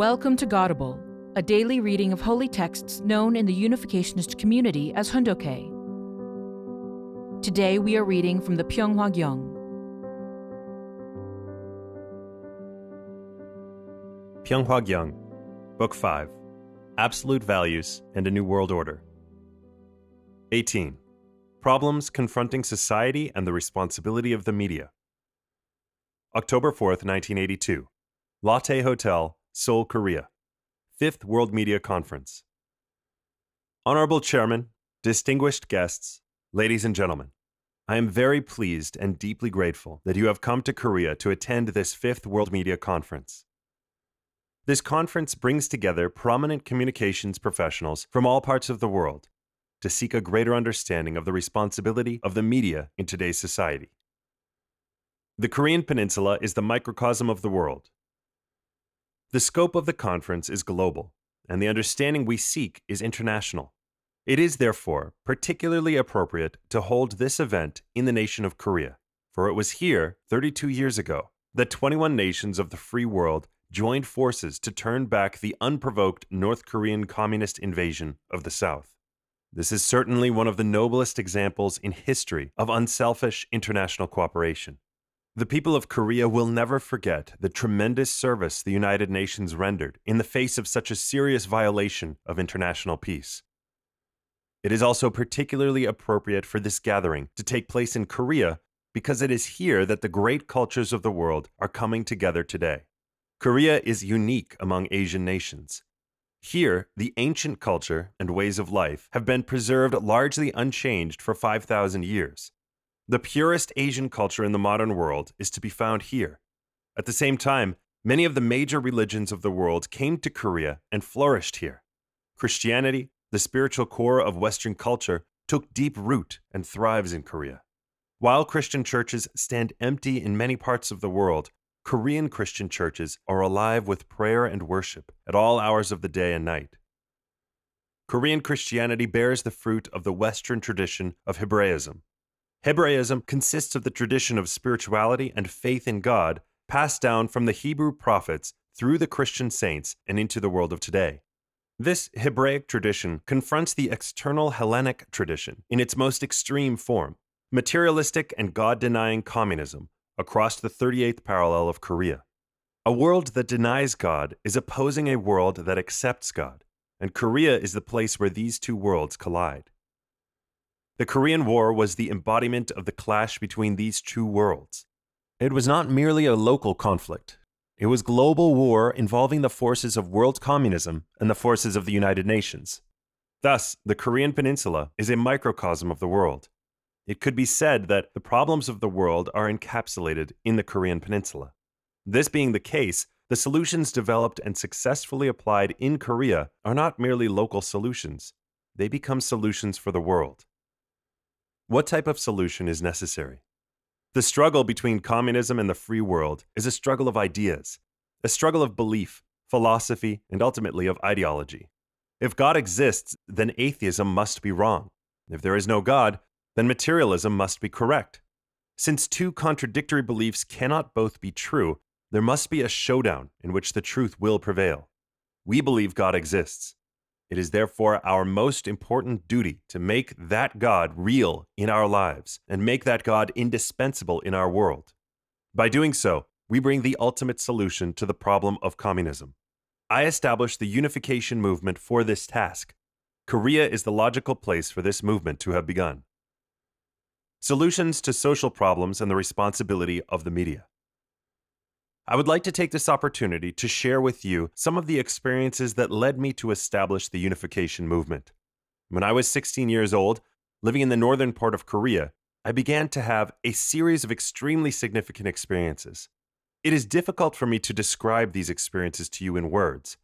Welcome to Godible, a daily reading of holy texts known in the Unificationist community as Hoon Dok Hae. Today we are reading from the Pyeonghwa Gyeong. Pyeonghwa Gyeong, Book 5 Absolute Values and a New World Order. 18. Problems Confronting Society and the Responsibility of the Media. October 4th, 1982. Lotte Hotel, Seoul, Korea. Fifth World Media Conference. Honorable Chairman, distinguished guests, ladies and gentlemen, I am very pleased and deeply grateful that you have come to Korea to attend this fifth World Media Conference. This conference brings together prominent communications professionals from all parts of the world to seek a greater understanding of the responsibility of the media in today's society. The Korean Peninsula is the microcosm of the world. The scope of the conference is global, and the understanding we seek is international. It is, therefore, particularly appropriate to hold this event in the nation of Korea, for it was here, 32 years ago, that 21 nations of the free world joined forces to turn back the unprovoked North Korean communist invasion of the South. This is certainly one of the noblest examples in history of unselfish international cooperation. The people of Korea will never forget the tremendous service the United Nations rendered in the face of such a serious violation of international peace. It is also particularly appropriate for this gathering to take place in Korea because it is here that the great cultures of the world are coming together today. Korea is unique among Asian nations. Here, the ancient culture and ways of life have been preserved largely unchanged for 5,000 years. The purest Asian culture in the modern world is to be found here. At the same time, many of the major religions of the world came to Korea and flourished here. Christianity, the spiritual core of Western culture, took deep root and thrives in Korea. While Christian churches stand empty in many parts of the world, Korean Christian churches are alive with prayer and worship at all hours of the day and night. Korean Christianity bears the fruit of the Western tradition of Hebraism. Hebraism consists of the tradition of spirituality and faith in God passed down from the Hebrew prophets through the Christian saints and into the world of today. This Hebraic tradition confronts the external Hellenic tradition in its most extreme form materialistic and God denying communism across the 38th parallel of Korea. A world that denies God is opposing a world that accepts God, and Korea is the place where these two worlds collide. The Korean War was the embodiment of the clash between these two worlds. It was not merely a local conflict. It was global war involving the forces of world communism and the forces of the United Nations. Thus, the Korean Peninsula is a microcosm of the world. It could be said that the problems of the world are encapsulated in the Korean Peninsula. This being the case, the solutions developed and successfully applied in Korea are not merely local solutions, they become solutions for the world. What type of solution is necessary? The struggle between communism and the free world is a struggle of ideas, a struggle of belief, philosophy, and ultimately of ideology. If God exists, then atheism must be wrong. If there is no God, then materialism must be correct. Since two contradictory beliefs cannot both be true, there must be a showdown in which the truth will prevail. We believe God exists. It is therefore our most important duty to make that God real in our lives and make that God indispensable in our world. By doing so, we bring the ultimate solution to the problem of communism. I established the unification movement for this task. Korea is the logical place for this movement to have begun. Solutions to social problems and the responsibility of the media. I would like to take this opportunity to share with you some of the experiences that led me to establish the unification movement. When I was 16 years old, living in the northern part of Korea, I began to have a series of extremely significant experiences. It is difficult for me to describe these experiences to you in words.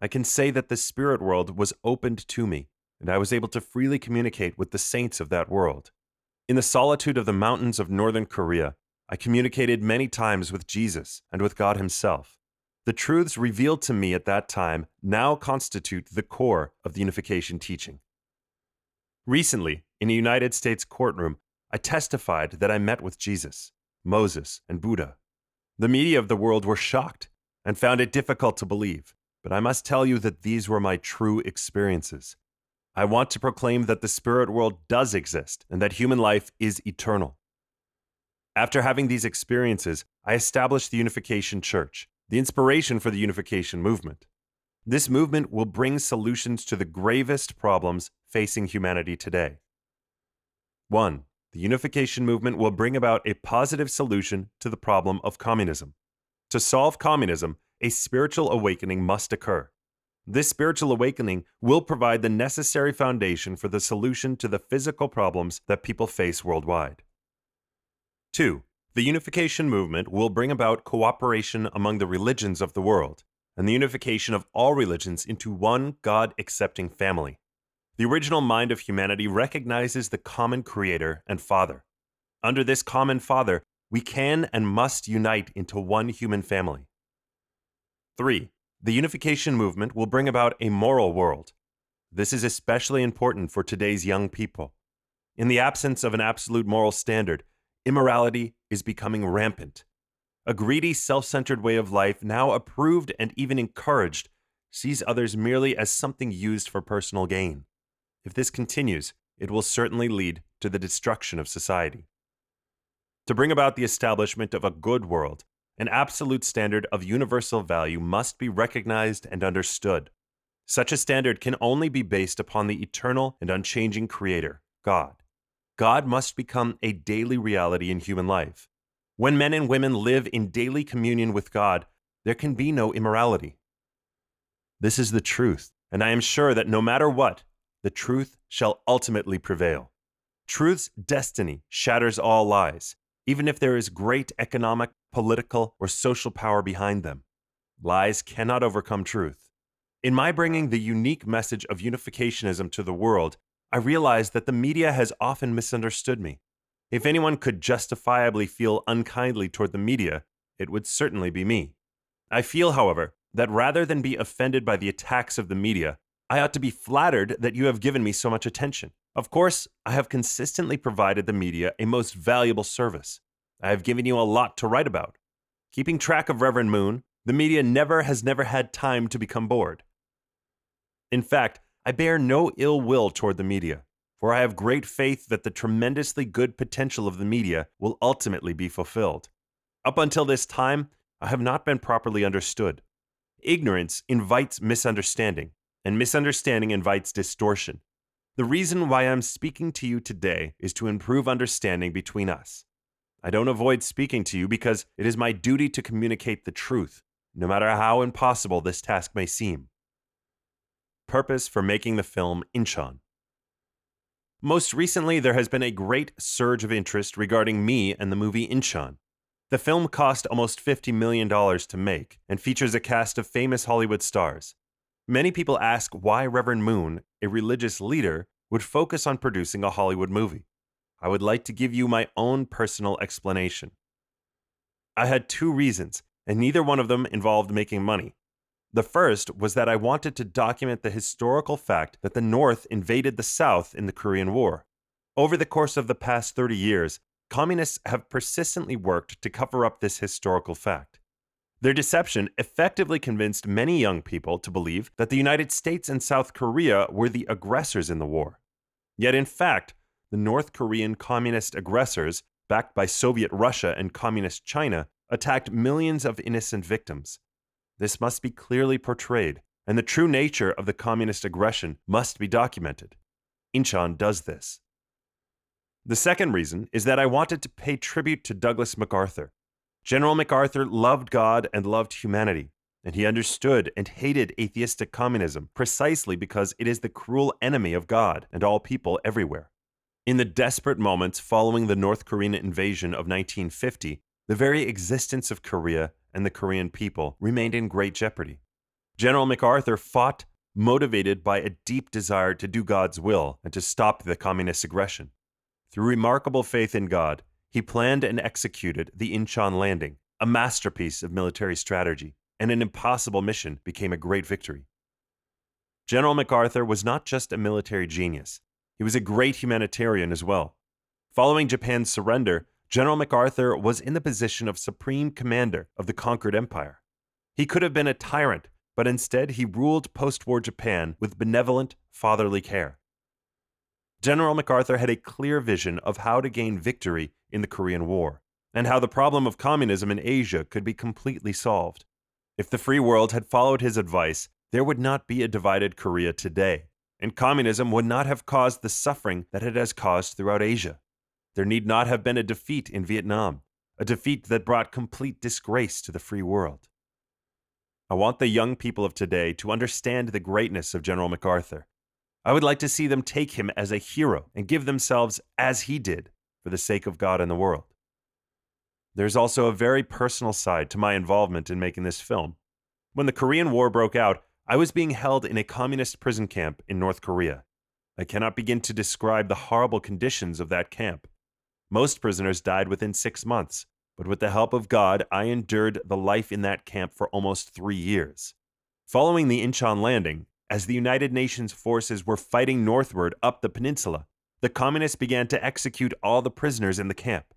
I can say that the spirit world was opened to me, and I was able to freely communicate with the saints of that world. In the solitude of the mountains of northern Korea, I communicated many times with Jesus and with God Himself. The truths revealed to me at that time now constitute the core of the unification teaching. Recently, in a United States courtroom, I testified that I met with Jesus, Moses, and Buddha. The media of the world were shocked and found it difficult to believe. but I must tell you that these were my true experiences. I want to proclaim that the spirit world does exist and that human life is eternal. After having these experiences, I established the Unification Church, the inspiration for the Unification movement. This movement will bring solutions to the gravest problems facing humanity today. 1. The Unification movement will bring about a positive solution to the problem of communism. To solve communism, a spiritual awakening must occur. This spiritual awakening will provide the necessary foundation for the solution to the physical problems that people face worldwide. 2. The unification movement will bring about cooperation among the religions of the world and the unification of all religions into one God accepting family. The original mind of humanity recognizes the common Creator and Father. Under this common Father, we can and must unite into one human family. 3. The unification movement will bring about a moral world. This is especially important for today's young people. In the absence of an absolute moral standard, immorality is becoming rampant. A greedy, self centered way of life, now approved and even encouraged, sees others merely as something used for personal gain. If this continues, it will certainly lead to the destruction of society. To bring about the establishment of a good world, an absolute standard of universal value must be recognized and understood. Such a standard can only be based upon the eternal and unchanging Creator, God. God must become a daily reality in human life. When men and women live in daily communion with God, there can be no immorality. This is the truth, and I am sure that no matter what, the truth shall ultimately prevail. Truth's destiny shatters all lies, even if there is great economic, political, or social power behind them. Lies cannot overcome truth. In my bringing the unique message of unificationism to the world, I realized that the media has often misunderstood me. If anyone could justifiably feel unkindly toward the media, it would certainly be me. I feel, however, that rather than be offended by the attacks of the media, I ought to be flattered that you have given me so much attention. Of course, I have consistently provided the media a most valuable service. I have given you a lot to write about. Keeping track of Reverend Moon, the media never has never had time to become bored. In fact, I bear no ill will toward the media, for I have great faith that the tremendously good potential of the media will ultimately be fulfilled. Up until this time, I have not been properly understood. Ignorance invites misunderstanding, and misunderstanding invites distortion. The reason why I'm speaking to you today is to improve understanding between us. I don't avoid speaking to you because it is my duty to communicate the truth, no matter how impossible this task may seem. Purpose for making the film Inchon. Most recently, there has been a great surge of interest regarding me and the movie Inchon. The film cost almost $50 million to make and features a cast of famous Hollywood stars. Many people ask why Reverend Moon, a religious leader, would focus on producing a Hollywood movie. I would like to give you my own personal explanation. I had two reasons, and neither one of them involved making money. The first was that I wanted to document the historical fact that the North invaded the South in the Korean War. Over the course of the past 30 years, communists have persistently worked to cover up this historical fact. Their deception effectively convinced many young people to believe that the United States and South Korea were the aggressors in the war. Yet, in fact, the North Korean communist aggressors, backed by Soviet Russia and Communist China, attacked millions of innocent victims. This must be clearly portrayed, and the true nature of the communist aggression must be documented. Inchon does this. The second reason is that I wanted to pay tribute to Douglas MacArthur, General MacArthur loved God and loved humanity, and he understood and hated atheistic communism precisely because it is the cruel enemy of God and all people everywhere. In the desperate moments following the North Korean invasion of 1950, the very existence of Korea and the Korean people remained in great jeopardy. General MacArthur fought motivated by a deep desire to do God's will and to stop the communist aggression. Through remarkable faith in God, he planned and executed the Inchon landing, a masterpiece of military strategy, and an impossible mission became a great victory. General MacArthur was not just a military genius, he was a great humanitarian as well. Following Japan's surrender, General MacArthur was in the position of supreme commander of the conquered empire. He could have been a tyrant, but instead he ruled post war Japan with benevolent, fatherly care. General MacArthur had a clear vision of how to gain victory in the Korean War, and how the problem of communism in Asia could be completely solved. If the free world had followed his advice, there would not be a divided Korea today, and communism would not have caused the suffering that it has caused throughout Asia. There need not have been a defeat in Vietnam, a defeat that brought complete disgrace to the free world. I want the young people of today to understand the greatness of General MacArthur. I would like to see them take him as a hero and give themselves as he did for the sake of God and the world. There's also a very personal side to my involvement in making this film. When the Korean War broke out, I was being held in a communist prison camp in North Korea. I cannot begin to describe the horrible conditions of that camp. Most prisoners died within six months, but with the help of God, I endured the life in that camp for almost three years. Following the Incheon landing, as the United Nations forces were fighting northward up the peninsula, the communists began to execute all the prisoners in the camp.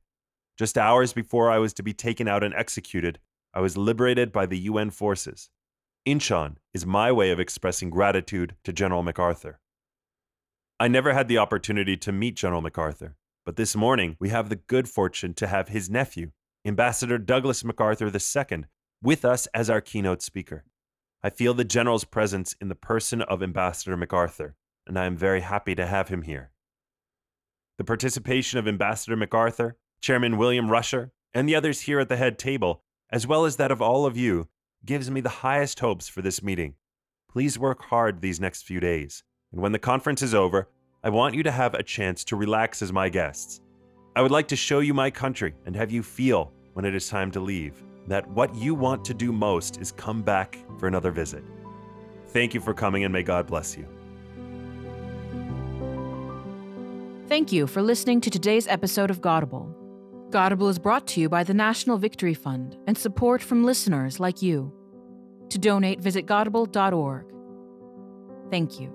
Just hours before I was to be taken out and executed, I was liberated by the UN forces. Inchon is my way of expressing gratitude to General MacArthur. I never had the opportunity to meet General MacArthur, but this morning we have the good fortune to have his nephew, Ambassador Douglas MacArthur II, with us as our keynote speaker. I feel the General's presence in the person of Ambassador MacArthur, and I am very happy to have him here. The participation of Ambassador MacArthur, Chairman William Rusher, and the others here at the head table, as well as that of all of you, gives me the highest hopes for this meeting. Please work hard these next few days, and when the conference is over, I want you to have a chance to relax as my guests. I would like to show you my country and have you feel, when it is time to leave, that what you want to do most is come back for another visit. Thank you for coming and may God bless you. Thank you for listening to today's episode of Godible. Godible is brought to you by the National Victory Fund and support from listeners like you. To donate, visit godible.org. Thank you.